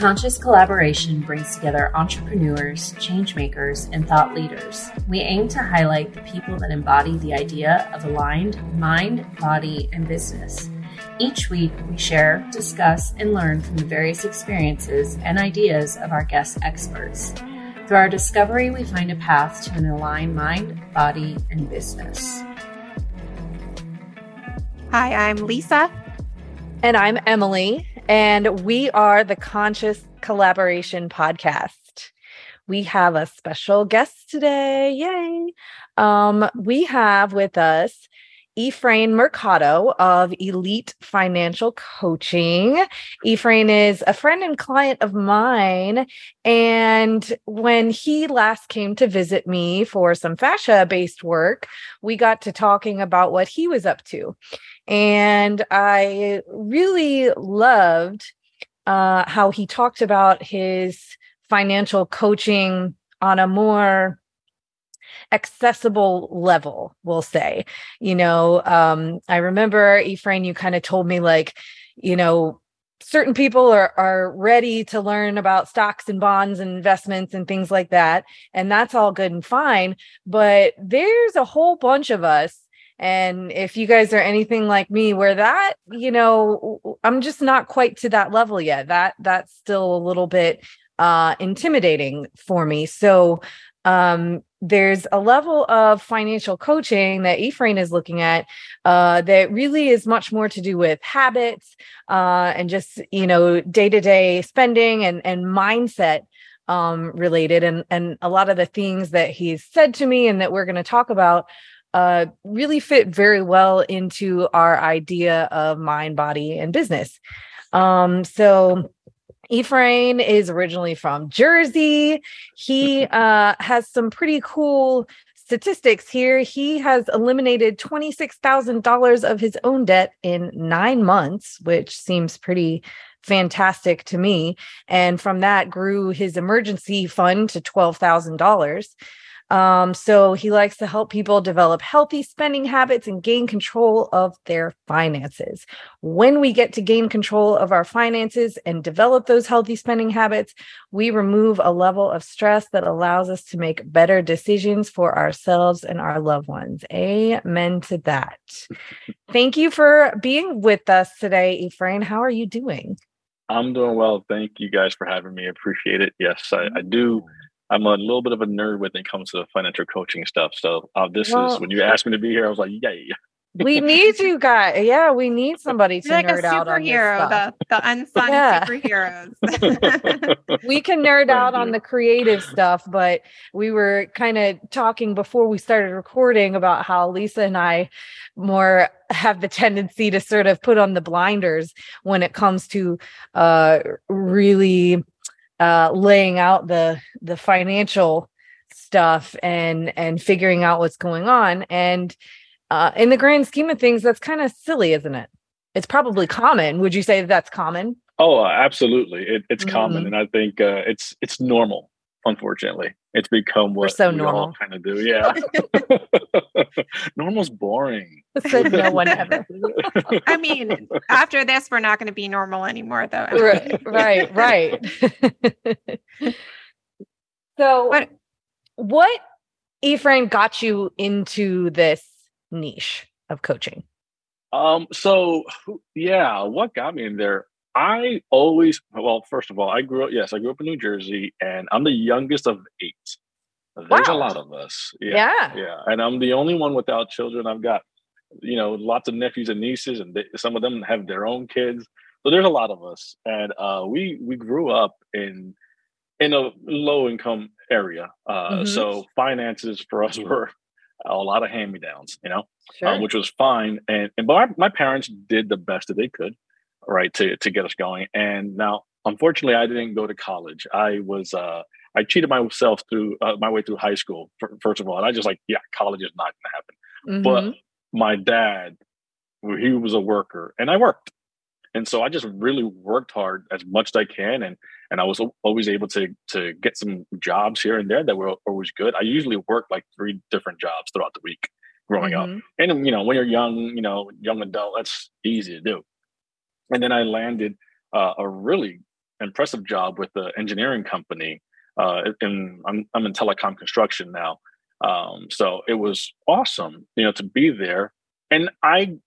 Conscious collaboration brings together entrepreneurs, changemakers, and thought leaders. We aim to highlight the people that embody the idea of aligned mind, body, and business. Each week, we share, discuss, and learn from the various experiences and ideas of our guest experts. Through our discovery, we find a path to an aligned mind, body, and business. Hi, I'm Lisa. And I'm Emily, and we are the Conscious Collaboration Podcast. We have a special guest today. Yay. Um, we have with us Ephraim Mercado of Elite Financial Coaching. Ephraim is a friend and client of mine. And when he last came to visit me for some fascia based work, we got to talking about what he was up to. And I really loved uh, how he talked about his financial coaching on a more accessible level, we'll say. You know, um, I remember Ephraim, you kind of told me like, you know, certain people are are ready to learn about stocks and bonds and investments and things like that and that's all good and fine but there's a whole bunch of us and if you guys are anything like me where that you know i'm just not quite to that level yet that that's still a little bit uh intimidating for me so um there's a level of financial coaching that Ephraim is looking at uh, that really is much more to do with habits uh, and just you know day to day spending and and mindset um, related and and a lot of the things that he's said to me and that we're going to talk about uh, really fit very well into our idea of mind, body, and business. Um, so Ephraim is originally from Jersey. He uh, has some pretty cool statistics here. He has eliminated $26,000 of his own debt in nine months, which seems pretty fantastic to me. And from that, grew his emergency fund to $12,000. Um, so he likes to help people develop healthy spending habits and gain control of their finances. When we get to gain control of our finances and develop those healthy spending habits, we remove a level of stress that allows us to make better decisions for ourselves and our loved ones. Amen to that. Thank you for being with us today, Ephraim. How are you doing? I'm doing well. Thank you guys for having me. Appreciate it. Yes, I, I do I'm a little bit of a nerd when it comes to financial coaching stuff. So uh, this well, is when you asked me to be here, I was like, yay. we need you guys. Yeah, we need somebody to like nerd out on this stuff. The, the unsung yeah. superheroes. we can nerd Thank out you. on the creative stuff, but we were kind of talking before we started recording about how Lisa and I more have the tendency to sort of put on the blinders when it comes to uh really uh, laying out the the financial stuff and and figuring out what's going on. And uh, in the grand scheme of things that's kind of silly isn't it? It's probably common. Would you say that that's common? Oh absolutely. It, it's mm-hmm. common and i think uh, it's it's normal unfortunately it's become what We're so we normal all kind of do yeah. Normal's boring. Said no one ever. I mean after this we're not going to be normal anymore though. Right right right. So what what Ephraim got you into this niche of coaching? Um so yeah what got me in there I always, well, first of all, I grew up, yes, I grew up in New Jersey and I'm the youngest of eight. There's wow. a lot of us. Yeah, yeah. Yeah. And I'm the only one without children. I've got, you know, lots of nephews and nieces, and they, some of them have their own kids. So there's a lot of us. And uh, we we grew up in in a low income area. Uh, mm-hmm. So finances for us were a lot of hand me downs, you know, uh, sure. uh, which was fine. And, and but my, my parents did the best that they could right to to get us going. And now unfortunately i didn't go to college. I was uh i cheated myself through uh, my way through high school first of all. And i just like yeah college is not going to happen mm-hmm. but my dad he was a worker and i worked. And so i just really worked hard as much as i can and and i was always able to to get some jobs here and there that were always good. I usually worked like three different jobs throughout the week growing mm-hmm. up and you know when you're young you know young adult that's easy to do and then I landed uh, a really impressive job with the engineering company. Uh, and I'm I'm in telecom construction now, um, so it was awesome, you know, to be there. And I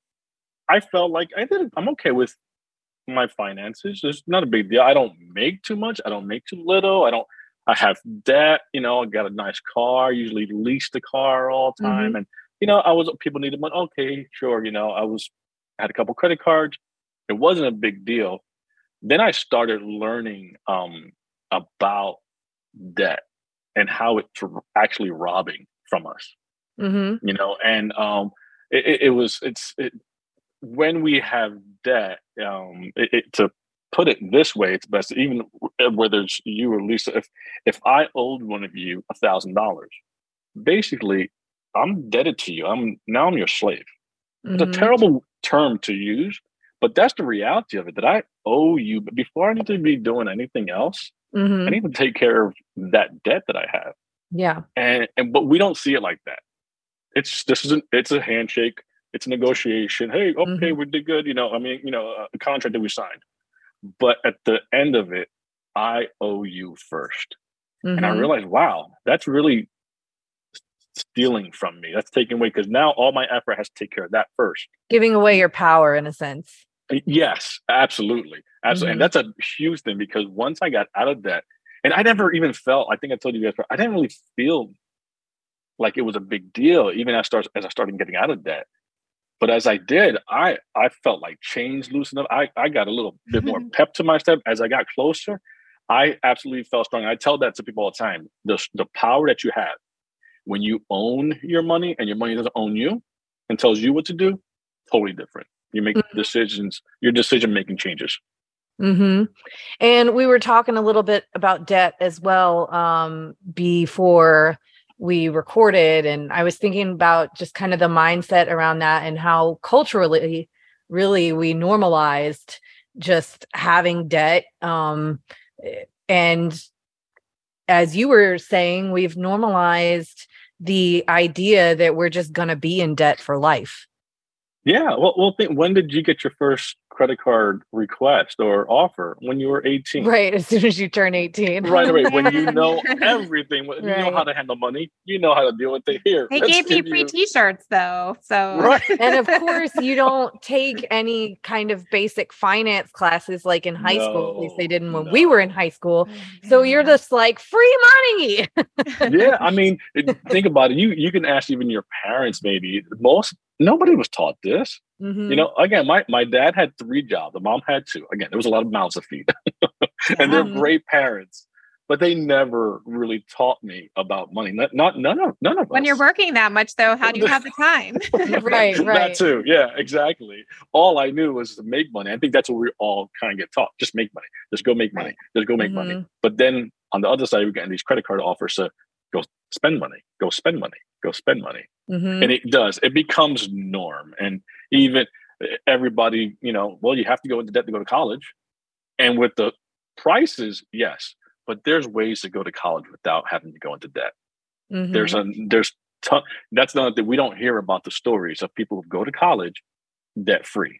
I felt like I did. I'm okay with my finances. It's not a big deal. I don't make too much. I don't make too little. I don't. I have debt. You know, I got a nice car. Usually lease the car all the time, mm-hmm. and you know, I was people needed money. Okay, sure. You know, I was I had a couple credit cards. It wasn't a big deal. Then I started learning um, about debt and how it's actually robbing from us. Mm-hmm. You know, and um, it, it, was it's it, when we have debt. Um, it, it, to put it this way, it's best even whether it's you or Lisa. If if I owed one of you a thousand dollars, basically, I'm indebted to you. I'm now I'm your slave. Mm-hmm. It's a mm-hmm. terrible term to use, but that's the reality of it. That I owe you. But before I need to be doing anything else, mm-hmm. I need to take care of that debt that I have. Yeah. And and but we don't see it like that. It's this is an it's a handshake. It's a negotiation. Hey, okay, mm-hmm. we did good. You know, I mean, you know, a contract that we signed. But at the end of it, I owe you 1st mm-hmm. And I mm-hmm. realized, wow, that's really stealing from me. That's taking away because now all my effort has to take care of that first. Giving away your power in a sense. Yes, absolutely. Absolutely. Mm-hmm. And that's a huge thing because once I got out of debt, and I never even felt, I think I told you guys, I didn't really feel like it was a big deal, even as, I start, as I started getting out of debt. But as I did, I I felt like chains loosened up. I, I got a little bit more pep to my step as I got closer. I absolutely felt strong. I tell that to people all the time. The, the power that you have when you own your money and your money doesn't own you and tells you what to do, totally different. You make mm-hmm. decisions, your decision making changes. Mm-hmm. And we were talking a little bit about debt as well um, before we recorded. And I was thinking about just kind of the mindset around that and how culturally, really, we normalized just having debt. Um, and as you were saying, we've normalized the idea that we're just going to be in debt for life. Yeah. Well, well think, when did you get your first credit card request or offer when you were 18. Right. As soon as you turn 18. right away. When you know everything, you right. know how to handle money, you know how to deal with it here. They gave you free t shirts though. So, right. and of course, you don't take any kind of basic finance classes like in high no, school. At least they didn't when no. we were in high school. So you're mm-hmm. just like free money. yeah. I mean, think about it. You, you can ask even your parents, maybe most, nobody was taught this. Mm-hmm. You know, again, my, my dad had three jobs. The mom had two. Again, there was a lot of mouths to feed. and they're great parents, but they never really taught me about money. Not, not none of none of When us. you're working that much though, how do you have the time? right, right. That too. Yeah, exactly. All I knew was to make money. I think that's what we all kind of get taught. Just make money. Just go make money. Just go make mm-hmm. money. But then on the other side, we're getting these credit card offers to go spend money, go spend money, go spend money. Mm-hmm. And it does. It becomes norm. And even everybody, you know, well, you have to go into debt to go to college. And with the prices, yes, but there's ways to go to college without having to go into debt. Mm-hmm. There's a there's ton, that's not that we don't hear about the stories of people who go to college debt free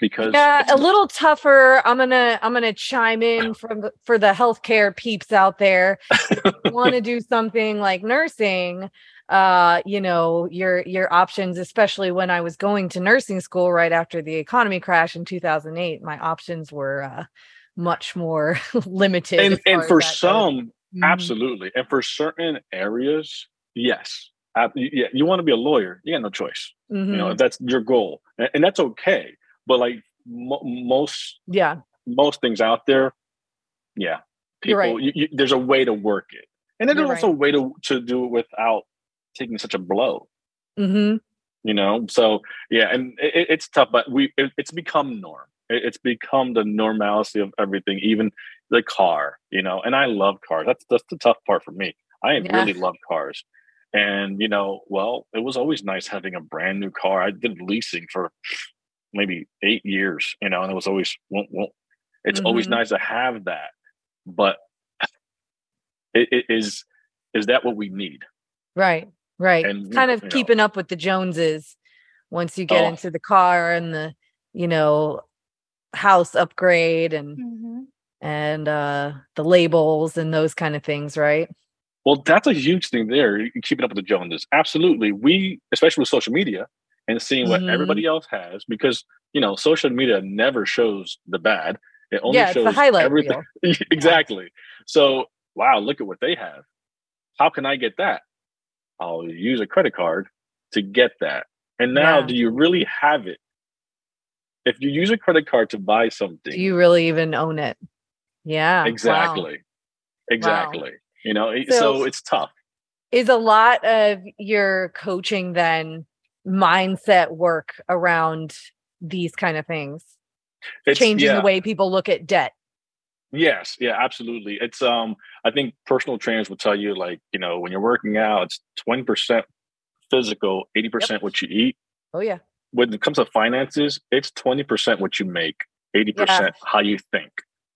because yeah a little tougher. I'm gonna i'm gonna chime in from the, for the healthcare peeps out there. Want to do something like nursing uh you know your your options especially when i was going to nursing school right after the economy crash in 2008 my options were uh much more limited and, and for some mm-hmm. absolutely. And for certain areas yes. Yeah, you want to be a lawyer you got no choice. Mm-hmm. you know mm-hmm. that's your goal. And, and that's okay but like mo- most yeah most things out there yeah people right. you, you, there's a way to work it and then there's also right. a way to, to do it without taking such a blow. Mm-hmm. You know, so yeah, and it, it's tough, but we it, it's become norm. It, it's become the normalcy of everything, even the car. You know, and I love cars. That's that's the tough part for me. I yeah. really love cars. And you know, well, it was always nice having a brand new car. I did leasing for maybe eight years, you know, and it was always well, well it's mm-hmm. always nice to have that. But it, it is is that what we need? Right. Right. And, kind of keeping know. up with the Joneses once you get oh. into the car and the, you know, house upgrade and mm-hmm. and uh the labels and those kind of things, right? Well, that's a huge thing there. Keeping up with the Joneses. Absolutely. We, especially with social media and seeing what Mhm. everybody else has, because you know, social media never shows the bad. It only yeah, shows the highlight everything. exactly. So, wow, look at what they have. How can I get that? I'll use a credit card to get that. And now, Yeah. do you really have it? If you use a credit card to buy something, Do you really even own it? Yeah. wow. exactly, exactly. You know, So- so it's tough. Is a lot of your coaching then mindset work around these kind of things? It's, Changing yeah. the way people look at debt. Yes, yeah, absolutely. It's um I think personal trainers will tell you like, you know, when you're working out, it's 20% physical, 80% what you eat. Oh yeah. When it comes to finances, it's 20% what you make, 80% how you think.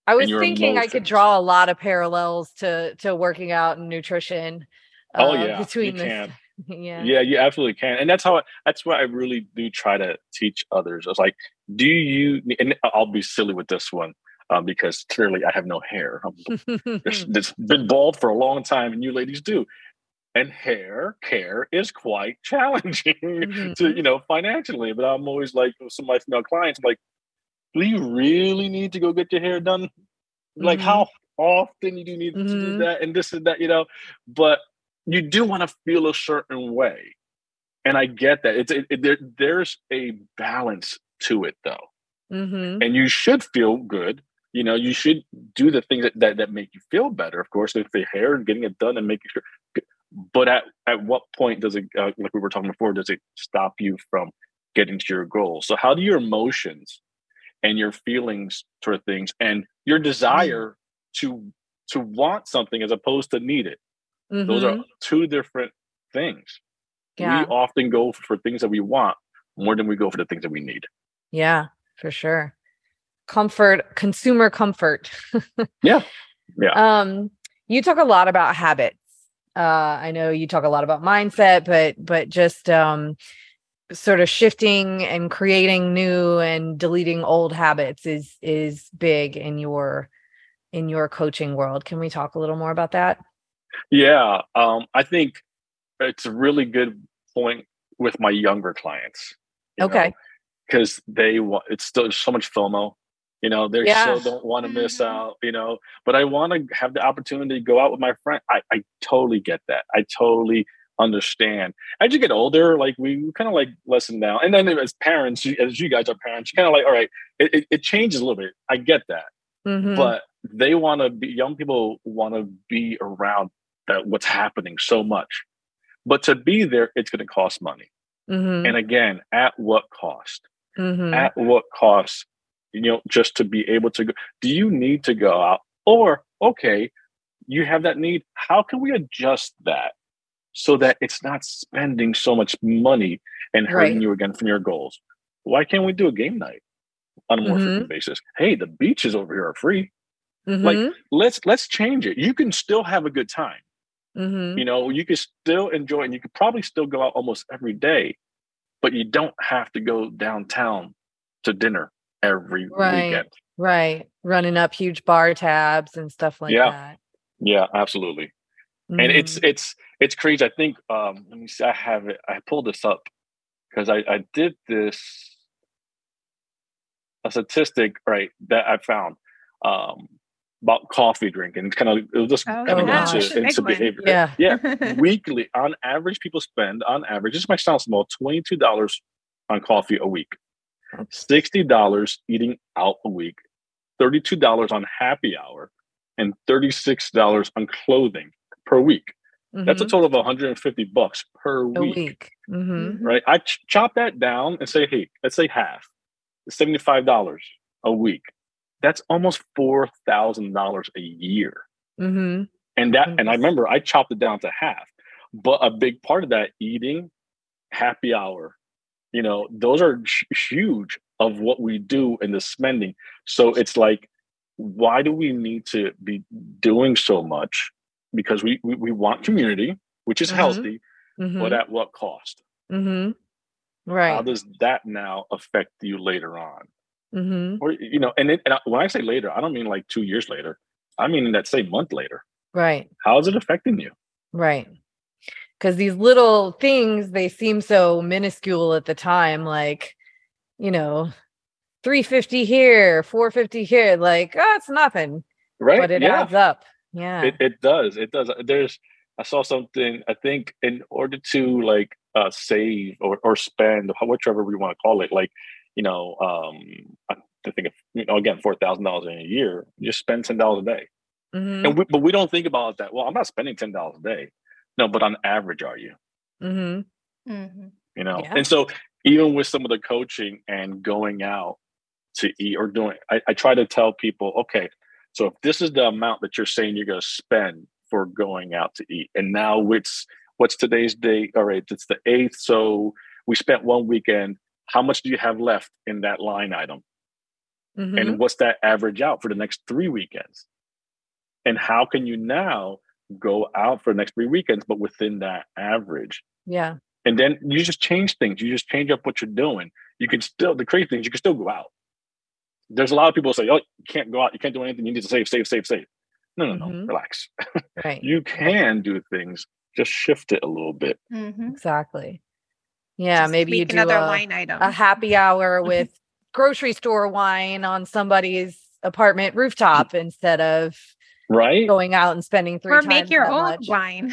I was thinking I could draw a lot of parallels to to working out and nutrition. Oh uh, yeah, between you this. can. Yeah. Yeah, you absolutely can. And that's how I, that's what I really do try to teach others. It's like, do you and I'll be silly with this one um, because clearly I have no hair. It's, it's been bald for a long time, and you ladies do. And hair care is quite challenging to Mhm. you know financially. But I'm always like some of my female clients, I'm like, do you really need to go get your hair done? Like Mhm. how often do you do need to Mhm. do that and this and that, you know? But you do want to feel a certain way, and I get that. It's it, it- there, there's a balance to it though hmm and you should feel good. You know, you should do the things that, that, that make you feel better. Of course, if the hair and getting it done and making sure. But at, at what point does it, uh, like we were talking before, does it stop you from getting to your goals? So how do your emotions and your feelings sort of things and your desire to to want something as opposed to need it? Those are two different things. Mm-hmm. yeah. We often go for things that we want more than we go for the things that we need. Yeah, for sure. Comfort, consumer comfort. Yeah. Yeah. Um, you talk a lot about habits. Uh, I know you talk a lot about mindset, but but just um sort of shifting and creating new and deleting old habits is is big in your in your coaching world. Can we talk a little more about that? Yeah, um, I think it's a really good point with my younger clients. Okay. because they want it's still so much FOMO. You know, they Yeah. still don't want to miss Mhm. out. You know, but I want to have the opportunity to go out with my friend. I, I totally get that. I totally understand. As you get older, like we kind of like lessen down, and then as parents, as you guys are parents, you kind of like, all right, it, it, it changes a little bit. I get that Mhm. but they want to be young people want to be around that what's happening so much. But to be there it's going to cost money. Mhm. and again at what cost? Mhm. at what cost you know just to be able to go do you need to go out? Or okay you have that need how can we adjust that so that it's not spending so much money and hurting Right. you again from your goals? Why can't we do a game night on a more Mhm. frequent basis? Hey the beaches over here are free. Like let's let's change it. You can still have a good time Mhm. you know you can still enjoy and you could probably still go out almost every day but you don't have to go downtown to dinner every Right. weekend right. Running up huge bar tabs and stuff like Yeah. that. yeah absolutely and it's Mhm. it's it's crazy i think um let me see i have it i pulled this up because i i did this a statistic right that i found um about coffee drinking. It's kind of it was just Oh, coming yeah, into, that's a into behavior. Yeah. yeah. Weekly on average people spend on average this might sound small $22 on coffee a week. $60 eating out a week $32 on happy hour and $36 on clothing per week. That's a Mhm. total of 150 bucks per a week, week. Mhm. right? I ch- chop that down and say hey let's say half $75 a week that's almost $4000 a year Mhm. and that and i remember i chopped it down to half but a big part of that eating happy hour you know those are hu- huge of what we do in the spending so it's like why do we need to be doing so much because we we, we want community which is Mhm. healthy Mhm. but at what cost Mhm. how does that now affect you later on Mhm. or you know, and, it, and I- when I say later, I don't mean like two years later. I mean that same month later. Right. How is it affecting you? Right. Because these little things, they seem so minuscule at the time, like, you know, 350 here, 450 here, like, oh, it's nothing. Right? But it yeah, adds up. Yeah. it, it does. It does. There's. I saw something. I think in order to like uh save or or spend, whichever we want to call it, like you know, um, I I think if, you know again four thousand dollars in a year, you just spend ten dollars a day. hmm And we, but we don't think about that. Well, I'm not spending ten dollars a day. No, but on average, are you? hmm Mhm. You know. Yeah. And so even with some of the coaching and going out to eat or doing, I, I try to tell people, okay, so if this is the amount that you're saying you're going to spend for going out to eat, and now it's what's today's date? All right, it's the eighth. So we spent one weekend. How much do you have left in that line item? hmm and what's that average out for the next three weekends? And how can you now go out for the next three weekends but within that average? Yeah. and then you just change things. You just change up what you're doing. You can still the crazy things you can still go out. There's a lot of people say oh you can't go out. You can't do anything. You need to save save save save. No no no. Mhm. relax. Right. you can do things. Just shift it a little bit. Mhm. Exactly. Yeah. Just maybe you do another a, line item. a happy hour with grocery store wine on somebody's apartment rooftop instead of right going out and spending three or times make your own much. wine.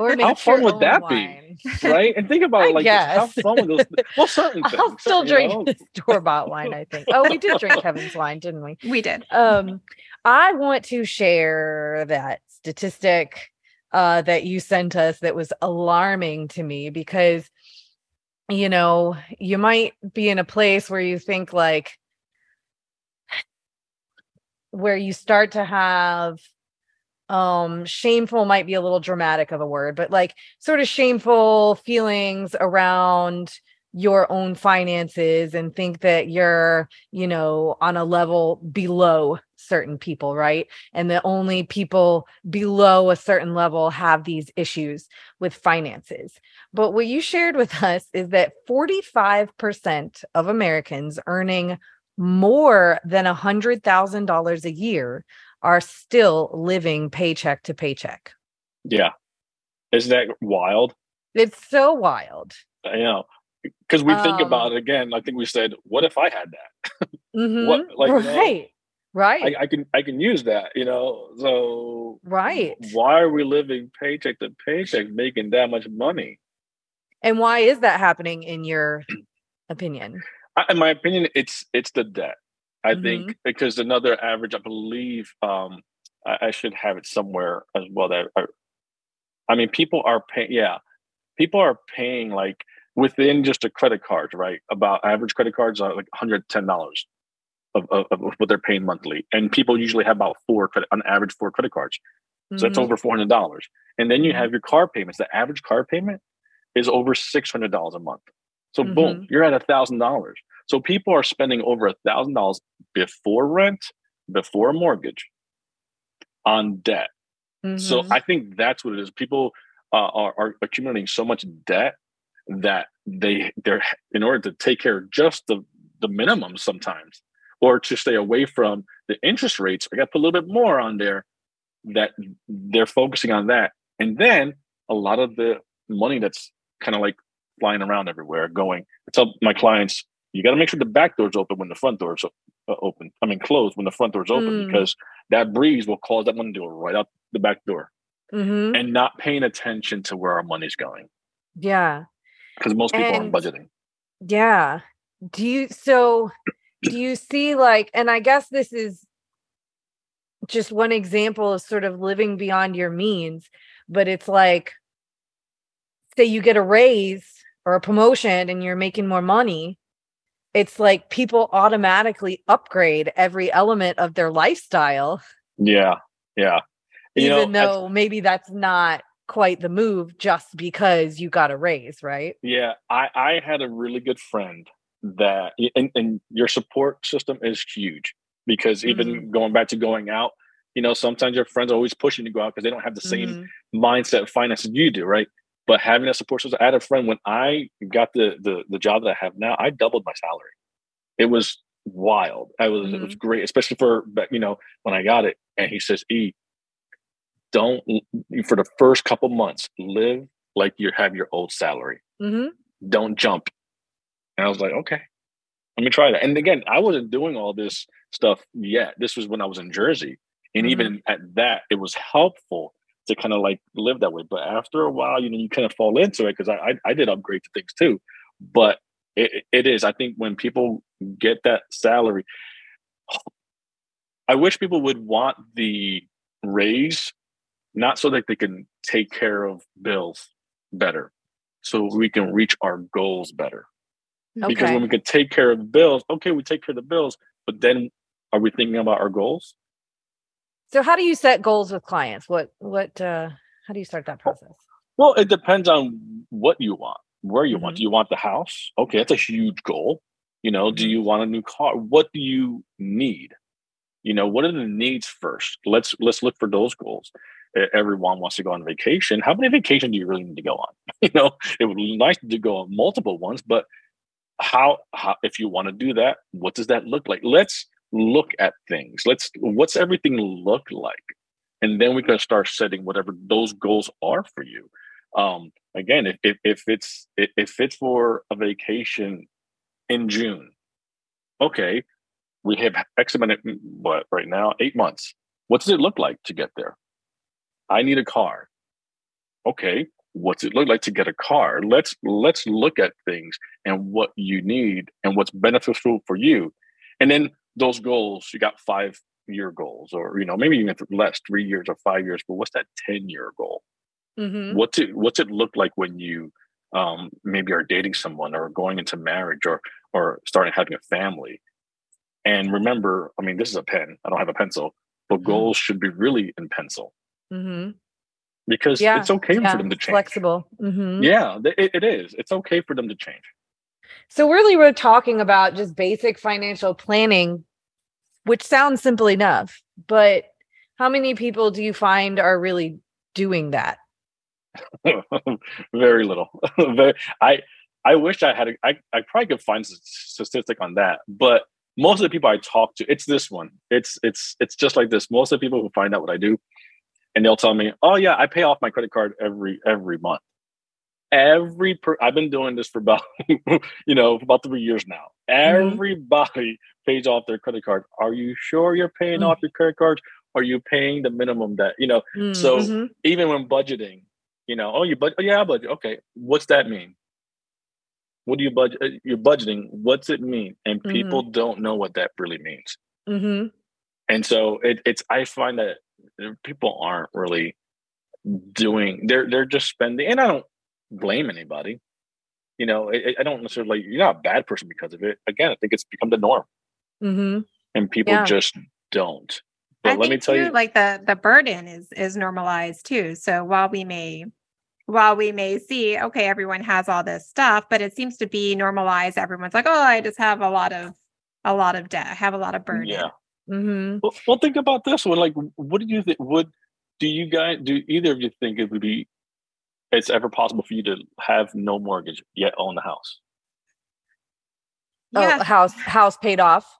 Or How fun would that be? right and think about like how fun would those well certain things I'll still drink know? the store bought wine, I think. Oh, we did drink Kevin's wine, didn't we? we did. Um, I want to share that statistic uh, that you sent us that was alarming to me because, you know, you might be in a place where you think like, where you start to have um shameful might be a little dramatic of a word but like sort of shameful feelings around your own finances and think that you're you know on a level below certain people right and the only people below a certain level have these issues with finances but what you shared with us is that 45% of americans earning more than a hundred thousand dollars a year are still living paycheck to paycheck. Yeah. Isn't that wild? It's so wild. You know, because we think Um, about it again. I think we said, what if I had that? Mhm. What- like, right. Right. I, I can I can use that, you know. So right. why are we living paycheck to paycheck making that much money? And why is that happening in your opinion? I, in my opinion, it's it's the debt. I Mhm. think because another average, I believe, um, I, I should have it somewhere as well. That I, I mean, people are paying. Yeah, people are paying like within just a credit card, right? About average credit cards are like one hundred ten dollars of, of, of what they're paying monthly, and people usually have about four credit on average four credit cards. So that's Mhm. over four hundred dollars, and then you Mhm. have your car payments. The average car payment is over six hundred dollars a month. So Mm-hmm. boom, you're at a thousand dollars. So people are spending over a thousand dollars before rent, before mortgage, on debt. So Mhm. I think that's what it is. People uh, are, are accumulating so much debt that they they're in order to take care of just the the minimum sometimes, or to stay away from the interest rates. I got to put a little bit more on there. That they're focusing on that, and then a lot of the money that's kind of like flying around everywhere. Going, I tell my clients, you got to make sure the back door's open when the front door's uh, open. I mean, closed when the front door's open Mm. because that breeze will cause that money to go right out the back door Mhm. and not paying attention to where our money's going Yeah. because most people And- aren't budgeting. Yeah. Do you so do you see like and I guess this is just one example of sort of living beyond your means, but it's like say you get a raise or a promotion and you're making more money, it's like people automatically upgrade every element of their lifestyle Yeah, yeah. You even know, though maybe that's not quite the move just because you got a raise, right? yeah. I I had a really good friend that, and, and your support system is huge because even Mm-hmm. going back to going out, you know, sometimes your friends are always pushing to go out because they don't have the same Mhm. mindset of finances you do, right? But having a support system, I had a friend when I got the the the job that I have now, I doubled my salary. It was wild. I was mm-hmm. it was mm-hmm. great, especially for you know when I got it. And he says, "E, don't for the first couple months live like you have your old salary. Mm-hmm. Don't jump." And I was like, "Okay, let me try that." And again, I wasn't doing all this stuff yet. This was when I was in Jersey, and mm-hmm. even at that, it was helpful to kind of like live that way. But after a while, you know, you kind of fall into it because I, I, I did upgrade to things too. But it, it is. I think when people get that salary, I wish people would want the raise, not so that they can take care of bills better, so we can reach our goals better. Okay. Because when we can take care of the bills, okay, we take care of the bills, but then are we thinking about our goals? So how do you set goals with clients? What what uh how do you start that process? Well, it depends on what you want, where you mm-hmm. want. Do you want the house? Okay, that's a huge goal. You know, mm-hmm. do you want a new car? What do you need? You know, what are the needs first? Let's let's look for those goals. Everyone wants to go on vacation. How many vacations do you really need to go on? You know, it would be nice to go on multiple ones, but how, how if you want to do that, what does that look like? Let's look at things. Let's what's everything look like? And then we can start setting whatever those goals are for you. Um, again, if, if, if it's if it's for a vacation in June, okay, we have X amount of what right now, eight months. What does it look like to get there? I need a car. Okay, what's it look like to get a car? Let's let's look at things and what you need and what's beneficial for you. And then those goals, you got five year goals, or you know, maybe even less, three years or five years, but what's that 10 year goal? Mm-hmm. What's it what's it look like when you um, maybe are dating someone or going into marriage or or starting having a family? And remember, I mean, this is a pen. I don't have a pencil, but mm-hmm. goals should be really in pencil. Mm-hmm. Because yeah. it's okay yeah. for them to change. Flexible. Mm-hmm. Yeah, it, it is. It's okay for them to change. So, really, we're talking about just basic financial planning, which sounds simple enough, but how many people do you find are really doing that? Very little. I I wish I had. A, I I probably could find a statistic on that, but most of the people I talk to, it's this one. It's it's it's just like this. Most of the people who find out what I do, and they'll tell me, "Oh yeah, I pay off my credit card every every month." every per I've been doing this for about you know about three years now. Mm-hmm. Everybody pays off their credit card. Are you sure you're paying mm-hmm. off your credit cards? Are you paying the minimum that you know? Mm-hmm. So even when budgeting, you know, oh you budget, oh, yeah, I budget. Okay, what's that mean? What do you budget? Uh, you're budgeting. What's it mean? And people mm-hmm. don't know what that really means. Mm-hmm. And so it, it's I find that people aren't really doing. They're they're just spending, and I don't blame anybody. You know, I, I don't necessarily. You're not a bad person because of it. Again, I think it's become the norm, mm-hmm. and people yeah. just don't. But I let me tell too, you, like the the burden is is normalized too. So while we may while we may see, okay, everyone has all this stuff, but it seems to be normalized. Everyone's like, oh, I just have a lot of a lot of debt, I have a lot of burden. Yeah. Mm-hmm. Well, well, think about this one. Like, what do you think? Would do you guys do either of you think it would be it's ever possible for you to have no mortgage yet own the house. Oh, yeah. house house paid off.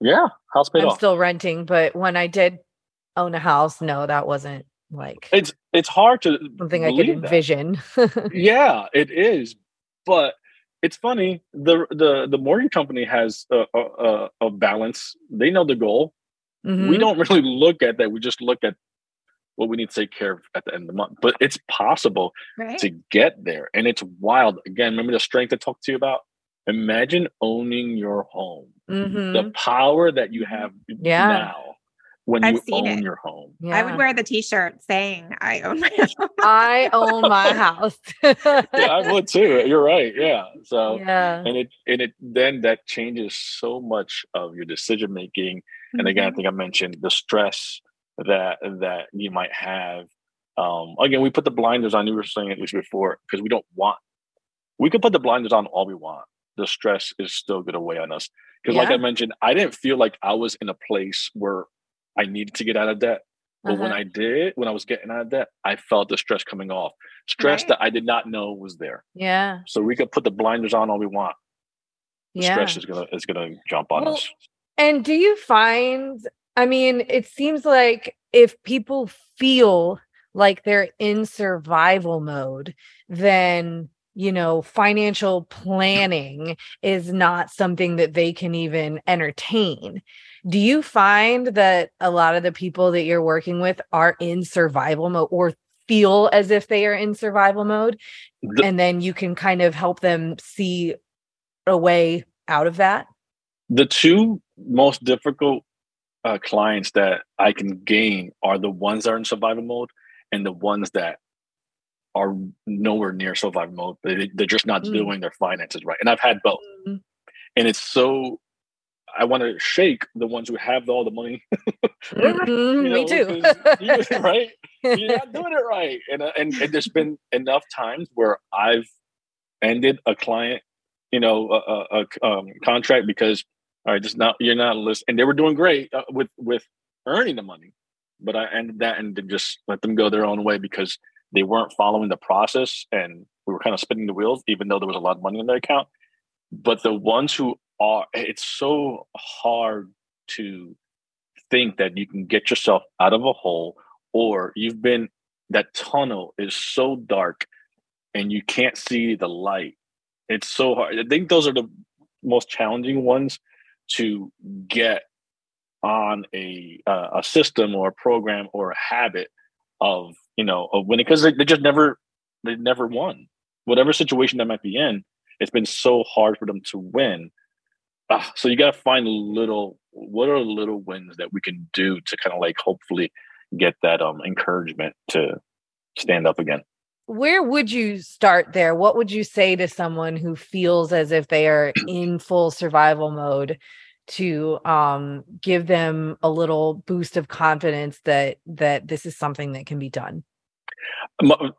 Yeah, house paid off. I'm still renting, but when I did own a house, no, that wasn't like it's it's hard to something I could envision. yeah, it is, but it's funny. the the The mortgage company has a, a, a balance. They know the goal. Mm-hmm. We don't really look at that. We just look at what we need to take care of at the end of the month. But it's possible right. to get there. And it's wild. Again, remember the strength I talked to you about? Imagine owning your home. Mm-hmm. The power that you have yeah. now when I've you own it. your home. Yeah. I would wear the t-shirt saying I own my house. I own my house. yeah, I would too. You're right. Yeah. So yeah. and it and it then that changes so much of your decision making. And again, I mm-hmm. think I mentioned the stress that that you might have. Um, again, we put the blinders on. You were saying at least before because we don't want. We can put the blinders on all we want. The stress is still going to weigh on us. Because, yeah. like I mentioned, I didn't feel like I was in a place where I needed to get out of debt. But uh-huh. when I did, when I was getting out of debt, I felt the stress coming off. Stress right. that I did not know was there. Yeah. So we could put the blinders on all we want. the Yeah. stress is gonna is gonna jump on Well, us. And do you find, I mean, it seems like if people feel like they're in survival mode, then, you know, financial planning is not something that they can even entertain. Do you find that a lot of the people that you're working with are in survival mode or feel as if they are in survival mode? The- and then you can kind of help them see a way out of that? the two most difficult uh, clients that I can gain are the ones that are in survival mode and the ones that are nowhere near survival mode. They, they're just not Mm. doing their finances right. And I've had both. Mhm. And it's so, I want to shake the ones who have all the money. Mhm, You me too. you- right? You're not doing it right. And, uh, and, and there's been enough times where I've ended a client, you know, a, a, a um, contract because, all right, just not, you're not listening. And they were doing great uh, with, with earning the money, but I ended that and just let them go their own way because they weren't following the process and we were kind of spinning the wheels, even though there was a lot of money in their account. But the ones who are, it's so hard to think that you can get yourself out of a hole or you've been that tunnel is so dark and you can't see the light. It's so hard. I think those are the most challenging ones to get on a uh, a system or a program or a habit of you know of winning because they, they just never they never won. Whatever situation they might be in it's been so hard for them to win Ah, so you got to find little what are little wins that we can do to kind of like hopefully get that um encouragement to stand up again Where would you start there? What would you say to someone who feels as if they are in full survival mode to um give them a little boost of confidence that that this is something that can be done?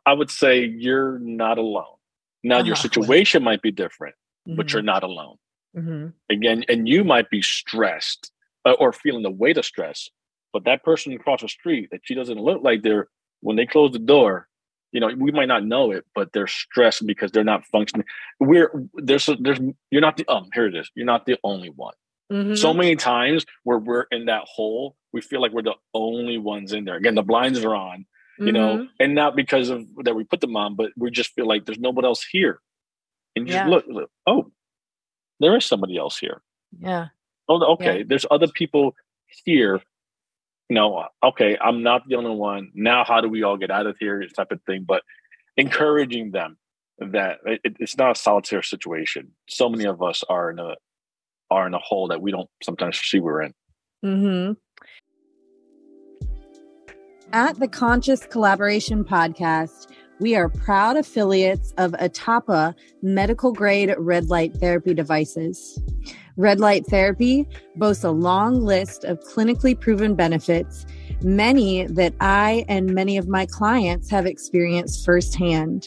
I would say you're not alone now your Uh-huh. situation might be different but Mhm, you're not alone mhm. again and you might be stressed uh, or feeling the weight of stress but that person across the street that she doesn't look like they're when they close the door you know we might not know it but they're stressed because they're not functioning we're there's a, there's you're not the um here it is you're not the only one so Mhm. many times where we're in that hole we feel like we're the only ones in there again the blinds are on you know Mhm. and not because of that we put them on but we just feel like there's nobody else here and you Yeah. just look, look oh there is somebody else here Yeah. Oh, okay. There's other people here. You know, okay, I'm not the only one. Now, how do we all get out of here? It's type of thing. But encouraging them that it, it's not a solitary situation. So many of us are in a are in a hole that we don't sometimes see we're in. Mm-hmm. At the Conscious Collaboration Podcast, we are proud affiliates of Atapa medical grade red light therapy devices. Red light therapy boasts a long list of clinically proven benefits, many that I and many of my clients have experienced firsthand.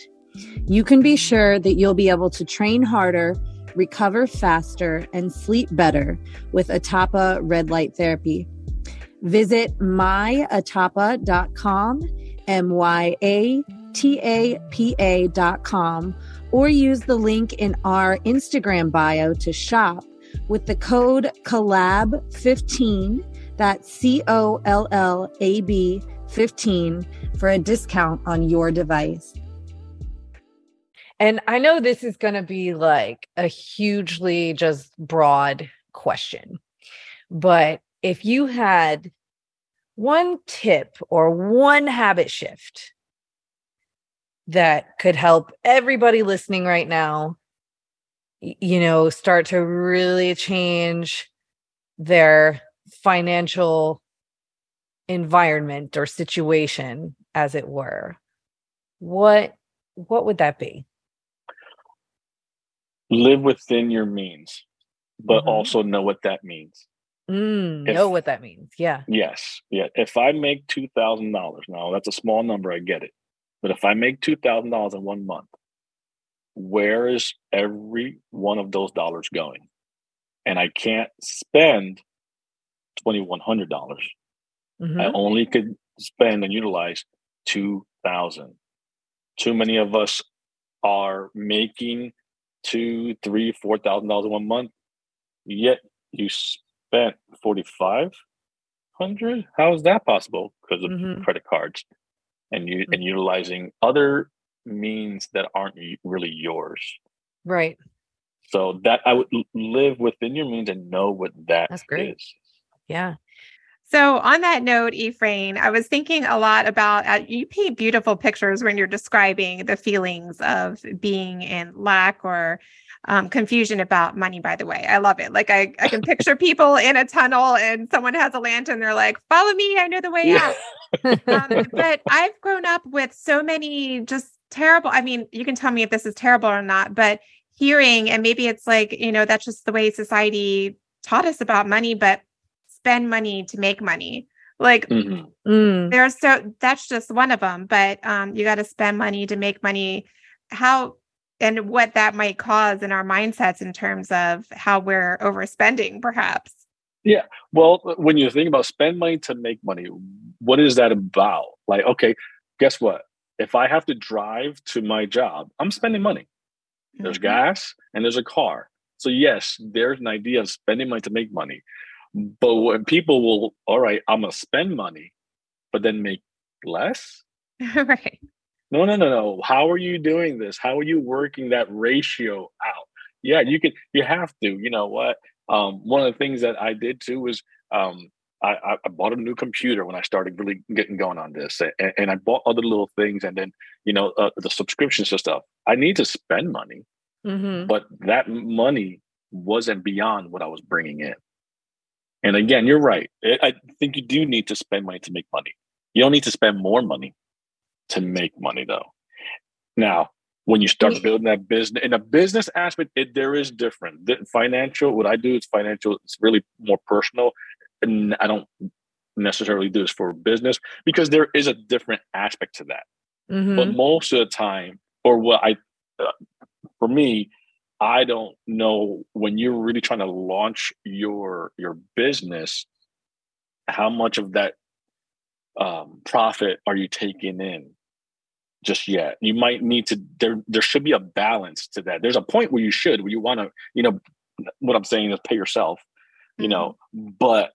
You can be sure that you'll be able to train harder, recover faster, and sleep better with Atapa red light therapy. Visit myatapa.com, M Y A T A P A.com, or use the link in our Instagram bio to shop with the code COLLAB15, that's C O L L A B 15, for a discount on your device. And I know this is going to be like a hugely just broad question, but if you had one tip or one habit shift that could help everybody listening right now, you know, start to really change their financial environment or situation, as it were, what what would that be? Live within your means, but Mhm. also know what that means. Mm, If- know what that means. Yeah. Yes. Yeah. If I make two thousand dollars now, that's a small number, I get it. But if I make two thousand dollars in one month, where is every one of those dollars going? And I can't spend twenty one hundred dollars. I only could spend and utilize two thousand. Too many of us are making two, three, four thousand dollars in one month, yet you spent forty five hundred. How is that possible? Because of Mhm. credit cards and you Mm-hmm. and utilizing other means that aren't really yours. Right. So that I would live within your means and know what that That's great. is. Yeah. So, on that note, Ephraim, I was thinking a lot about uh, you paint beautiful pictures when you're describing the feelings of being in lack or um, confusion about money. By the way, I love it. Like, I, I can picture people in a tunnel and someone has a lantern. They're like, follow me. I know the way Yeah. out. Um, but I've grown up with so many just terrible. I mean, you can tell me if this is terrible or not, but hearing, and maybe it's like, you know, that's just the way society taught us about money, but spend money to make money. Like Mhm. Mm. there's so that's just one of them, but um, you got to spend money to make money. How and what that might cause in our mindsets in terms of how we're overspending, perhaps. Yeah. Well, when you think about spend money to make money, what is that about? Like, okay, guess what? If I have to drive to my job, I'm spending money. There's Mhm. gas and there's a car. So yes, there's an idea of spending money to make money. But when people will, all right, I'm gonna spend money, but then make less. right. No, no, no, no. How are you doing this? How are you working that ratio out? Yeah, you can. You have to. You know what? Um, one of the things that I did too was um, I, I- bought a new computer when I started really getting going on this, and, and I bought other little things, and then you know uh, the subscriptions and stuff. I need to spend money, Mhm. but that money wasn't beyond what I was bringing in. And again, you're right. I think you do need to spend money to make money. You don't need to spend more money to make money, though. Now, when you start building that business in a business aspect, it there is different. The financial, what I do is financial. It's really more personal, and I don't necessarily do this for business because there is a different aspect to that Mhm. but most of the time or what i uh, for me i don't know when you're really trying to launch your your business how much of that um, profit are you taking in just yet? You might need to there there should be a balance to that. There's a point where you should where you want to you know what i'm saying is pay yourself you know but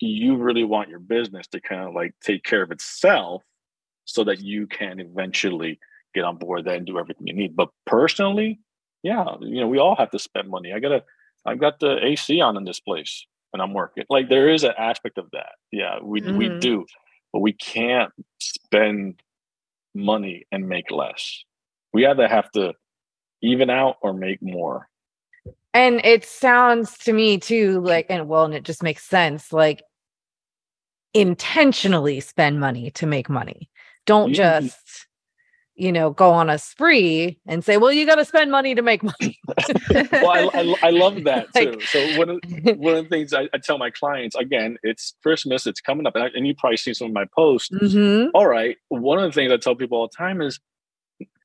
you really want your business to kind of like take care of itself so that you can eventually get on board that and do everything you need. But personally yeah you know we all have to spend money. I gotta i've got the ac on in this place and i'm working. Like there is an aspect of that. Yeah we we Mhm. do but we can't spend money and make less. We either have to even out or make more. And it sounds to me too like, and well, and it just makes sense like intentionally spend money to make money. Don't just, you know, go on a spree and say, well, you got to spend money to make money. well I, I, I love that too Like- so one of, one of the things I, I tell my clients again it's christmas it's coming up and, I, and you probably see some of my posts Mhm. all right one of the things i tell people all the time is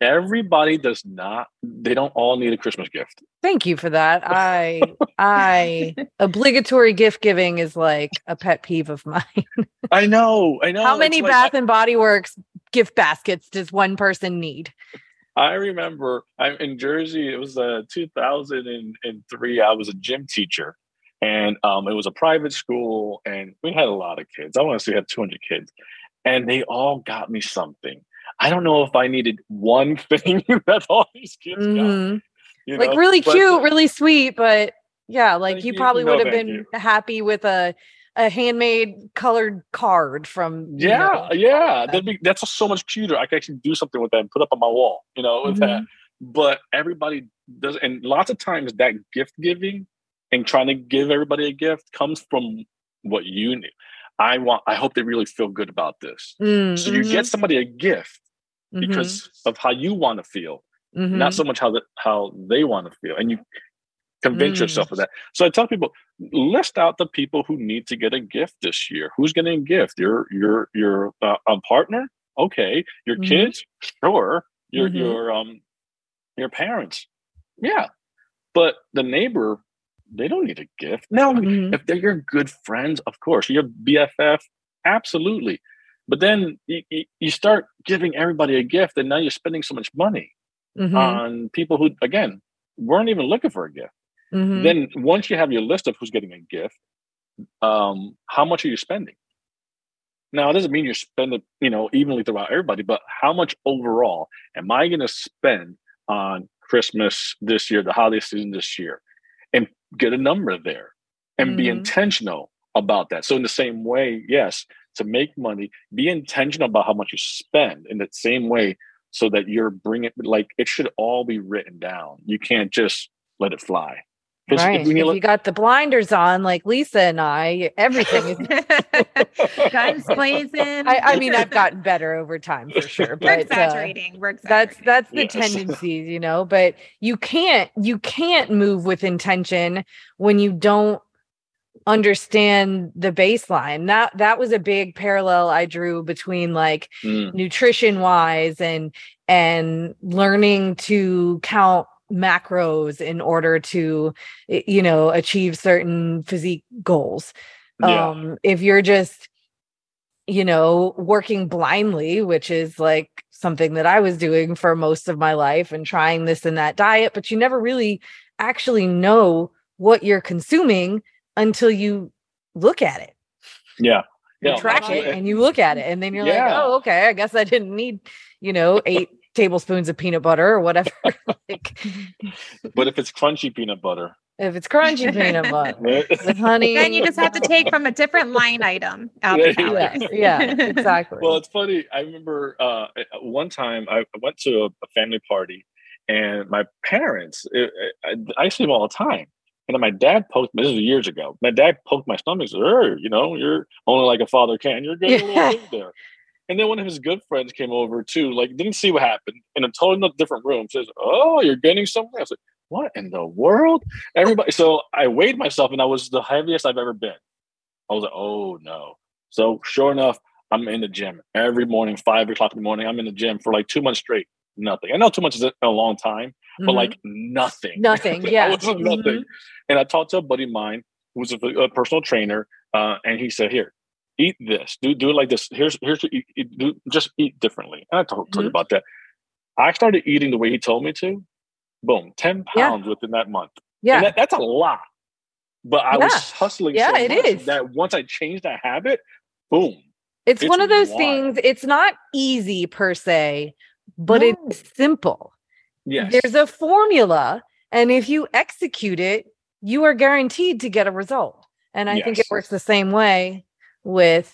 everybody does not they don't all need a christmas gift Thank you for that. I, I, obligatory gift giving is like a pet peeve of mine. i know i know How many like, Bath and Body Works gift baskets does one person need? I, remember i'm in jersey it was uh 2003 i was a gym teacher and um, it was a private school and we had a lot of kids i want to say we had 200 kids and they all got me something i don't know if i needed one thing that all these kids got Mhm. you Like know, really but- cute, really sweet, but yeah, like you you. probably No, would have been you. happy with a a handmade colored card from yeah know, yeah that'd be that's so much cuter. I could actually do something with that and put up on my wall you know with that. Mm-hmm. but everybody does and lots of times that gift giving and trying to give everybody a gift comes from what you need i want i hope they really feel good about this. Mm, so you get somebody a gift because of how you want to feel not so much how the, how they want to feel. And you convince Mm. yourself of that so i tell people list out the people who need to get a gift this year who's getting a gift your your your uh, um, partner okay your Mhm. kids sure your Mhm. your um your parents yeah but the neighbor they don't need a gift no Mhm. if they're your good friends of course your bff absolutely but then you, you, start giving everybody a gift and now you're spending so much money Mhm. on people who again weren't even looking for a gift. Mhm. Then once you have your list of who's getting a gift, um, how much are you spending? Now it doesn't mean you're spending, you know, evenly throughout everybody, but how much overall am I going to spend on Christmas this year, the holiday season this year, and get a number there, and be Mhm. intentional about that. So in the same way, yes, to make money, be intentional about how much you spend in the same way, so that you're bringing like it should all be written down. You can't just let it fly. 'Cause right. when If you you, look- got the blinders on, like Lisa and I, everything is. Guns blazing. I, I mean, I've gotten better over time for sure, We're but uh, exaggerating. We're that's exaggerating. that's the Yes. tendencies, you know. But you can't you can't move with intention when you don't understand the baseline. That that was a big parallel I drew between like Mm, nutrition wise and and learning to count macros in order to you know achieve certain physique goals yeah. um if you're just you know working blindly which is like something that i was doing for most of my life and trying this and that diet but you never really actually know what you're consuming until you look at it Yeah. you Yeah. track it and you look at it and then you're like oh okay i guess i didn't need you know eight tablespoons of peanut butter or whatever like, But if it's crunchy peanut butter, if it's crunchy peanut butter with honey then you just have to take from a different line item out the Yeah, yeah, yeah exactly well, it's funny. I remember uh, one time I went to a, a family party, and my parents. It, I, I see them all the time. And then my dad poked me. This is years ago. My dad poked my stomach. Said, "Er, you know, you're only like a father can. You're getting a Yeah. little big there." And then one of his good friends came over too. Like, didn't see what happened in a totally different room. Says, "Oh, you're getting something." I was like, "What in the world?" Everybody. So I weighed myself, and I was the heaviest I've ever been. I was like, "Oh no!" So sure enough, I'm in the gym every morning, five o'clock in the morning. I'm in the gym for like two months straight. Nothing. I know two months is a long time, but Mhm. like nothing. nothing yeah was nothing. Mhm. And I talked to a buddy of mine who's a, a personal trainer, uh, and he said, "Here, eat this. Do do it like this. Here's here's you, you do. Just eat differently." And I told, told you about that. I started eating the way he told me to. Boom, ten Yeah. pounds within that month. yeah And that, that's a lot. But I was hustling Yeah, so it is. that once I changed that habit, boom. it's, it's one of those wild. things it's not easy per se but No. it's simple Yes. there's a formula and if you execute it you are guaranteed to get a result and i think it works the same way with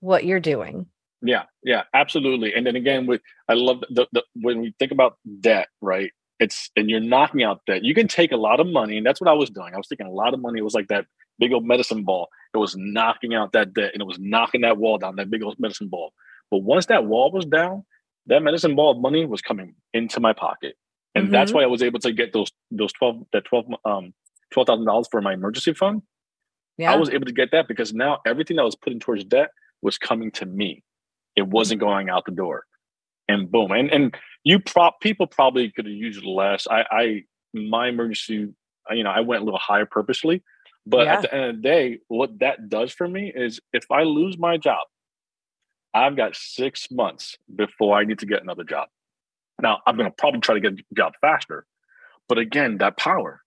what you're doing Yeah, yeah, absolutely. And then again, with I love the, the when we think about debt, right? It's and you're knocking out debt. You can take a lot of money, and that's what I was doing. I was taking a lot of money. It was like that big old medicine ball. It was knocking out that debt, and it was knocking that wall down. That big old medicine ball. But once that wall was down, that medicine ball of money was coming into my pocket, and that's Mhm. why I was able to get those those twelve that twelve um twelve thousand dollars for my emergency fund. Yeah I was able to get that because now everything that was put in towards debt was coming to me. It wasn't going out the door. And boom. And and you prop people probably could have used less. I I my emergency, you know, I went a little higher purposely. But Yeah. at the end of the day, what that does for me is if I lose my job, I've got six months before I need to get another job. Now I'm gonna probably try to get a job faster. But again, that power.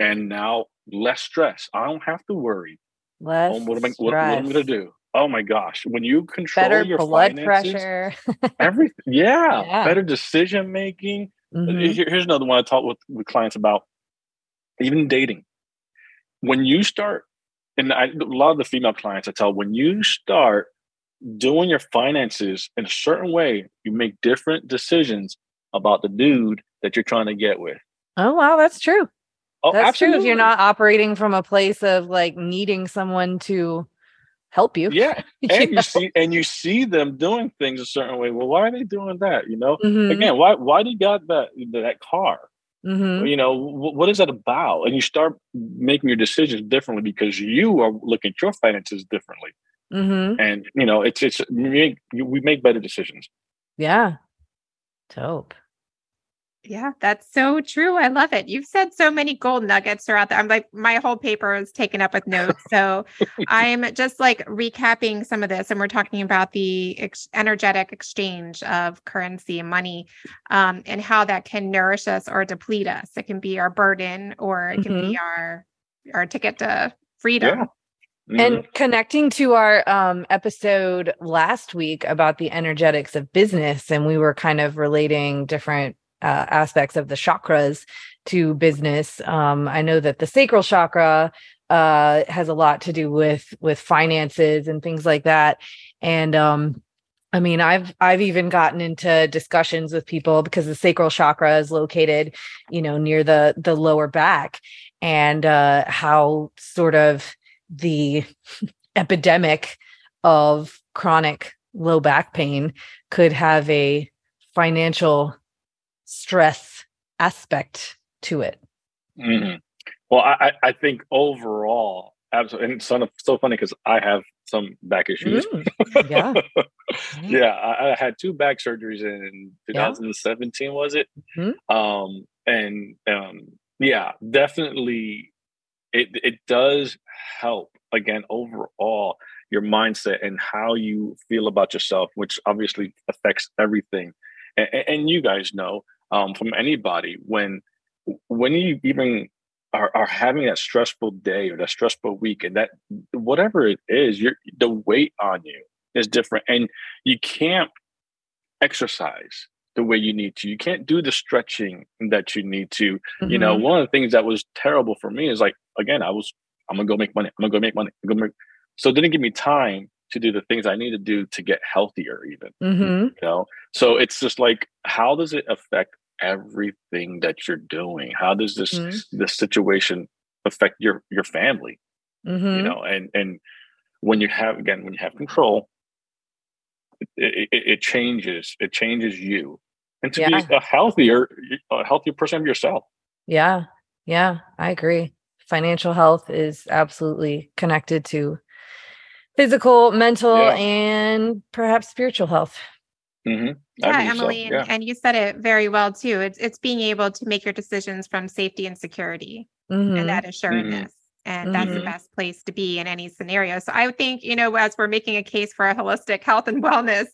And now less stress. I don't have to worry less oh, what am I what, what am I gonna do? Oh my gosh. When you control better your blood finances, pressure everything yeah, Yeah. better decision making. Mhm. Here- here's another one I talk with, with clients about. Even dating. When you start, and I, a lot of the female clients I tell, when you start doing your finances in a certain way, you make different decisions about the dude that you're trying to get with. oh wow that's true Oh, that's true if you're not operating from a place of like needing someone to help you Yeah, and you know? see, and you see them doing things a certain way. Well, why are they doing that? You know, Mhm. again, why why do you got that that car? Mhm. You know, wh- what is that about? And you start making your decisions differently because you are looking at your finances differently. Mhm. And you know, it's it's we make we make better decisions. Yeah. Dope. Yeah, that's so true. I love it. You've said so many gold nuggets throughout that. I'm like, my whole paper is taken up with notes. So I'm just like recapping some of this. And we're talking about the ex- energetic exchange of currency and money um, and how that can nourish us or deplete us. It can be our burden or it can mm-hmm. be our our ticket to freedom. Yeah. Mm-hmm. And connecting to our um, episode last week about the energetics of business, and we were kind of relating different uh, aspects of the chakras to business. Um, I know that the sacral chakra uh, has a lot to do with with finances and things like that. And um, I mean, I've I've even gotten into discussions with people because the sacral chakra is located, you know, near the the lower back, and uh, how sort of the epidemic of chronic low back pain could have a financial stress aspect to it. Mm-hmm. Well, I, I think overall, absolutely, and it's so, so funny because I have some back issues. Mm, yeah, yeah. I, I, had two back surgeries in 2017. Yeah. Was it? Mm-hmm. Um, and um, yeah, definitely, it it does help. Again, overall, your mindset and how you feel about yourself, which obviously affects everything. and, and you guys know um, from anybody when when you even are, are having that stressful day or that stressful week and that whatever it is you're the weight on you is different and you can't exercise the way you need to you can't do the stretching that you need to mm-hmm. you know mm-hmm. one of the things that was terrible for me is like again i was i'm gonna go make money i'm gonna go make money I'm make... so it didn't give me time to do the things I need to do to get healthier, even. Mm-hmm. You know, so it's just like, how does it affect everything that you're doing? How does this mm-hmm. this situation affect your your family? Mm-hmm. You know, and and when you have again when you have control, it, it, it changes. It changes you, and to yeah. be a healthier a healthier person of yourself. Yeah, yeah, I agree. Financial health is absolutely connected to physical, mental, yeah. and perhaps spiritual health. Mm-hmm. Yeah, Emily, so. yeah. And, and, you said it very well too. It's it's being able to make your decisions from safety and security mm-hmm. and that assuredness. Mm-hmm. And that's the mm-hmm. best place to be in any scenario. So I think, you know, as we're making a case for a holistic health and wellness,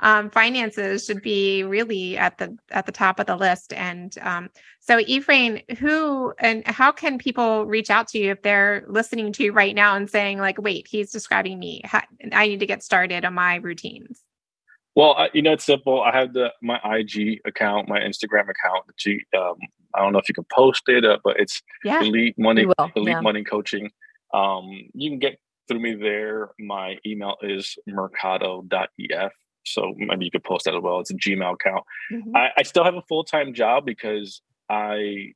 um, finances should be really at the at the top of the list. And um, so, Ephraim, who and how can people reach out to you if they're listening to you right now and saying, like, "Wait, he's describing me. I need to get started on my routines." Well, I, you know, it's simple. I have the my IG account, my Instagram account. That um, I don't know if you can post it, uh, but it's yeah, Elite Money, Elite yeah. Money Coaching. Um, you can get through me there. My email is mercado.ef. So maybe you could post that as well. It's a Gmail account. Mm-hmm. I, I still have a full time job because I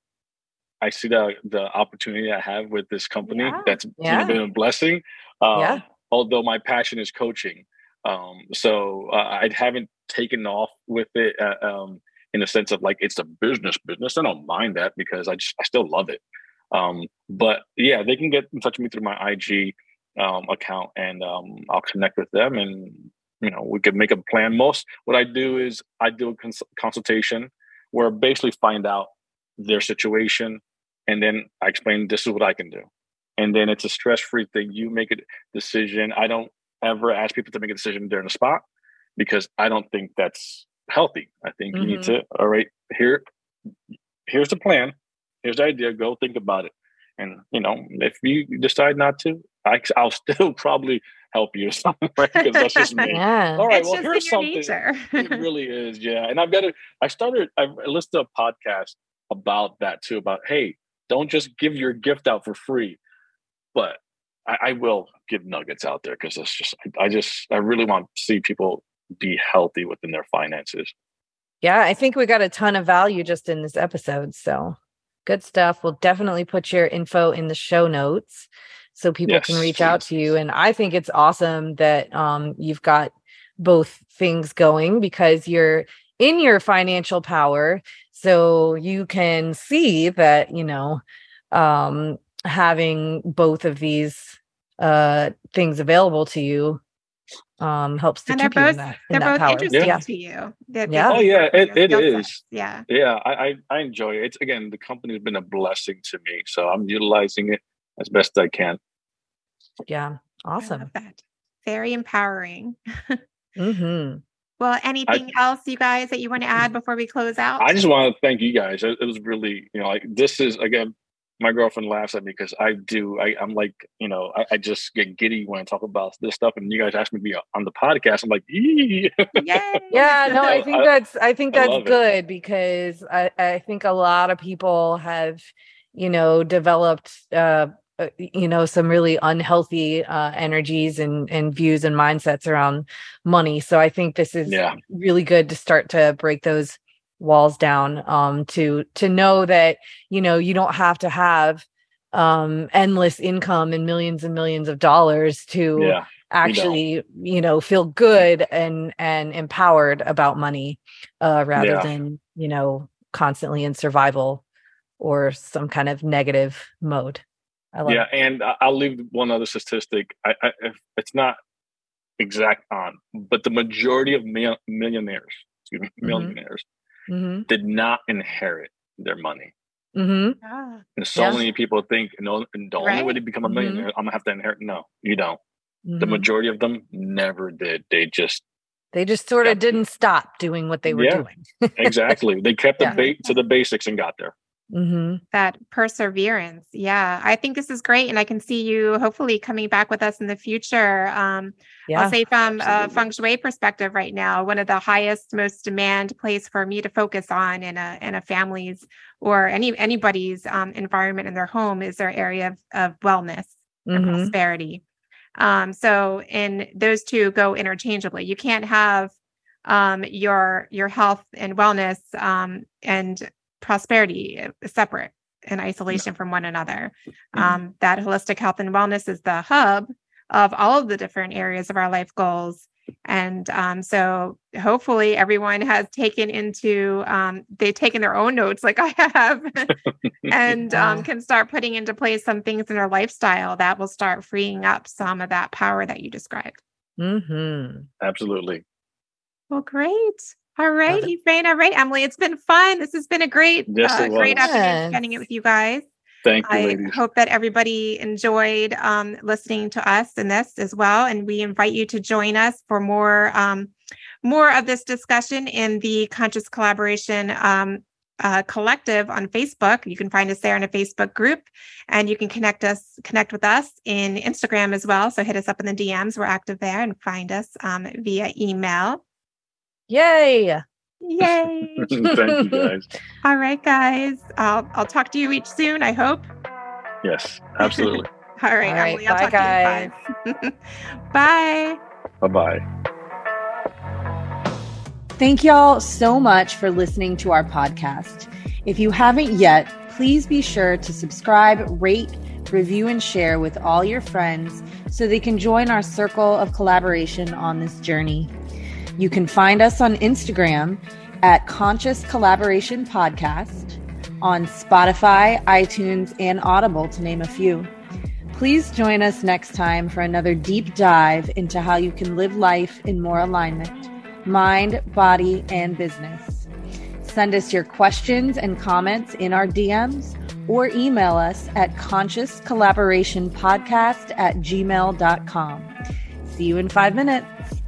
I see the the opportunity I have with this company. Yeah. That's yeah. been a blessing. Um, yeah. Although my passion is coaching. Um, so uh, I haven't taken off with it uh, um, in the sense of like it's a business business. I don't mind that because I just I still love it. Um, but yeah, they can get in touch with me through my IG um, account, and um, I'll connect with them, and you know we can make a plan. Most what I do is I do a cons- consultation where I basically find out their situation, and then I explain this is what I can do, and then it's a stress free thing. You make a decision. I don't ever ask people to make a decision during the spot because I don't think that's healthy. I think mm-hmm. you need mm-hmm. to, all right, here, here's the plan. Here's the idea. Go think about it. And, you know, if you decide not to, I, will still probably help you right? Because that's just me. yeah. All right. It's well, here's something. it really is. Yeah. And I've got to, I started, I listened to a podcast about that too, about, hey, don't just give your gift out for free, but I, I will give nuggets out there because it's just I just I really want to see people be healthy within their finances. Yeah, I think we got a ton of value just in this episode. So good stuff. We'll definitely put your info in the show notes so people yes, can reach please. out to you. And I think it's awesome that um, you've got both things going because you're in your financial power. So you can see that, you know, um, having both of these uh, things available to you um helps to And they're keep you in that, in they're that both power. interesting Yeah. to you. They're- Yeah. they Oh yeah, fit it, your it skill is. sets. Yeah. Yeah, I, I I enjoy it. It's again the company's been a blessing to me, so I'm utilizing it as best I can. Yeah. I Awesome. love that. Very empowering. Mm-hmm. Well, anything else you guys that you want to add before we close out? I just want to thank you guys. It, it was really, you know, like this is again. My girlfriend laughs at me because I do. I, I'm like, you know, I, I just get giddy when I talk about this stuff, and you guys ask me to be on the podcast. I'm like, Yee. Yay. Yeah, no, I I- think that's I think I that's it. good because I I think a lot of people have, you know, developed uh uh, you know some really unhealthy uh energies and and views and mindsets around money. So I think this is Yeah. really good to start to break those walls down um to to know that you know you don't have to have um endless income and millions and millions of dollars to yeah, actually you know feel good and and empowered about money uh rather Yeah. than you know constantly in survival or some kind of negative mode i love yeah. it And I'll leave one other statistic. I, I if it's not exact on, but the majority of millionaires, excuse me, Mhm. millionaires, mm-hmm. Did not inherit their money. Mm-hmm. Ah, And so Yeah. many people think, no, and the only way to become a millionaire, I'm gonna have to inherit. No, you don't. The Mhm. majority of them never did. They just they just sort of didn't stop doing what they were Yeah. doing exactly they kept Yeah. the ba- to the basics and got there. Mm-hmm. that perseverance. Yeah. I think this is great. And I can see you hopefully coming back with us in the future. Um, yeah I'll say from a absolutely. feng shui perspective right now, one of the highest, most demand place for me to focus on in a in a family's or any anybody's um, environment in their home is their area of, of wellness and Mhm. prosperity. Um, so and those two go interchangeably. You can't have um, your your health and wellness um, and prosperity uh, separate in isolation from one another. Mhm. Um, that holistic health and wellness is the hub of all of the different areas of our life goals. And um, so hopefully everyone has taken into, um, they've taken their own notes like I have and um, Yeah. can start putting into place some things in their lifestyle that will start freeing up some of that power that you described. Mm-hmm. Absolutely. Well, great. All right, it. Ephraim. All right, Emily. It's been fun. This has been a great, Yes, uh, it great was. afternoon spending it with you guys. Thank you, I ladies. hope that everybody enjoyed um, listening to us in this as well, and we invite you to join us for more um, more of this discussion in the Conscious Collaboration um, uh, Collective on Facebook. You can find us there in a Facebook group, and you can connect us connect with us in Instagram as well. So hit us up in the DMs. We're active there, and find us um, via email. Yay Yay! Thank you, guys. All right, guys. I'll I'll talk to you each soon. I hope. Yes, absolutely. All right, All right, Emily. I'll bye, talk guys. to you. Bye. bye. bye bye. Thank y'all so much for listening to our podcast. If you haven't yet, please be sure to subscribe, rate, review, and share with all your friends so they can join our circle of collaboration on this journey. You can find us on Instagram at Conscious Collaboration Podcast, on Spotify, iTunes, and Audible, to name a few. Please join us next time for another deep dive into how you can live life in more alignment mind, body, and business. Send us your questions and comments in our DMs or email us at consciouscollaborationpodcast at gmail.com. See you in five minutes.